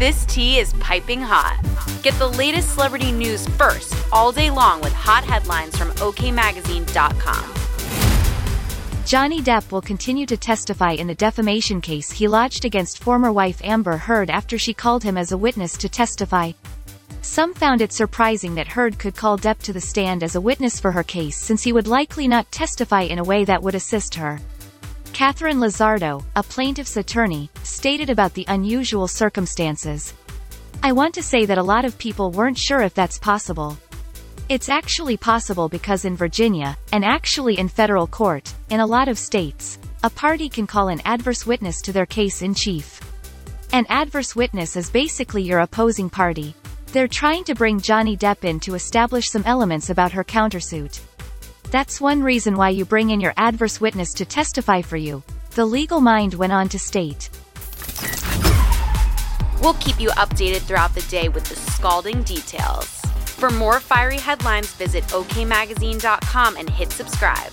This tea is piping hot. Get the latest celebrity news first all day long with hot headlines from OKMagazine.com. Johnny Depp will continue to testify in the defamation case he lodged against former wife Amber Heard after she called him as a witness to testify. Some found it surprising that Heard could call Depp to the stand as a witness for her case since he would likely not testify in a way that would assist her. Catherine Lizardo, a plaintiff's attorney, stated about the unusual circumstances. I want to say that a lot of people weren't sure if that's possible. It's actually possible because in Virginia, and actually in federal court, in a lot of states, a party can call an adverse witness to their case in chief. An adverse witness is basically your opposing party. They're trying to bring Johnny Depp in to establish some elements about her countersuit. That's one reason why you bring in your adverse witness to testify for you, the legal mind went on to state. We'll keep you updated throughout the day with the scalding details. For more fiery headlines, visit okmagazine.com and hit subscribe.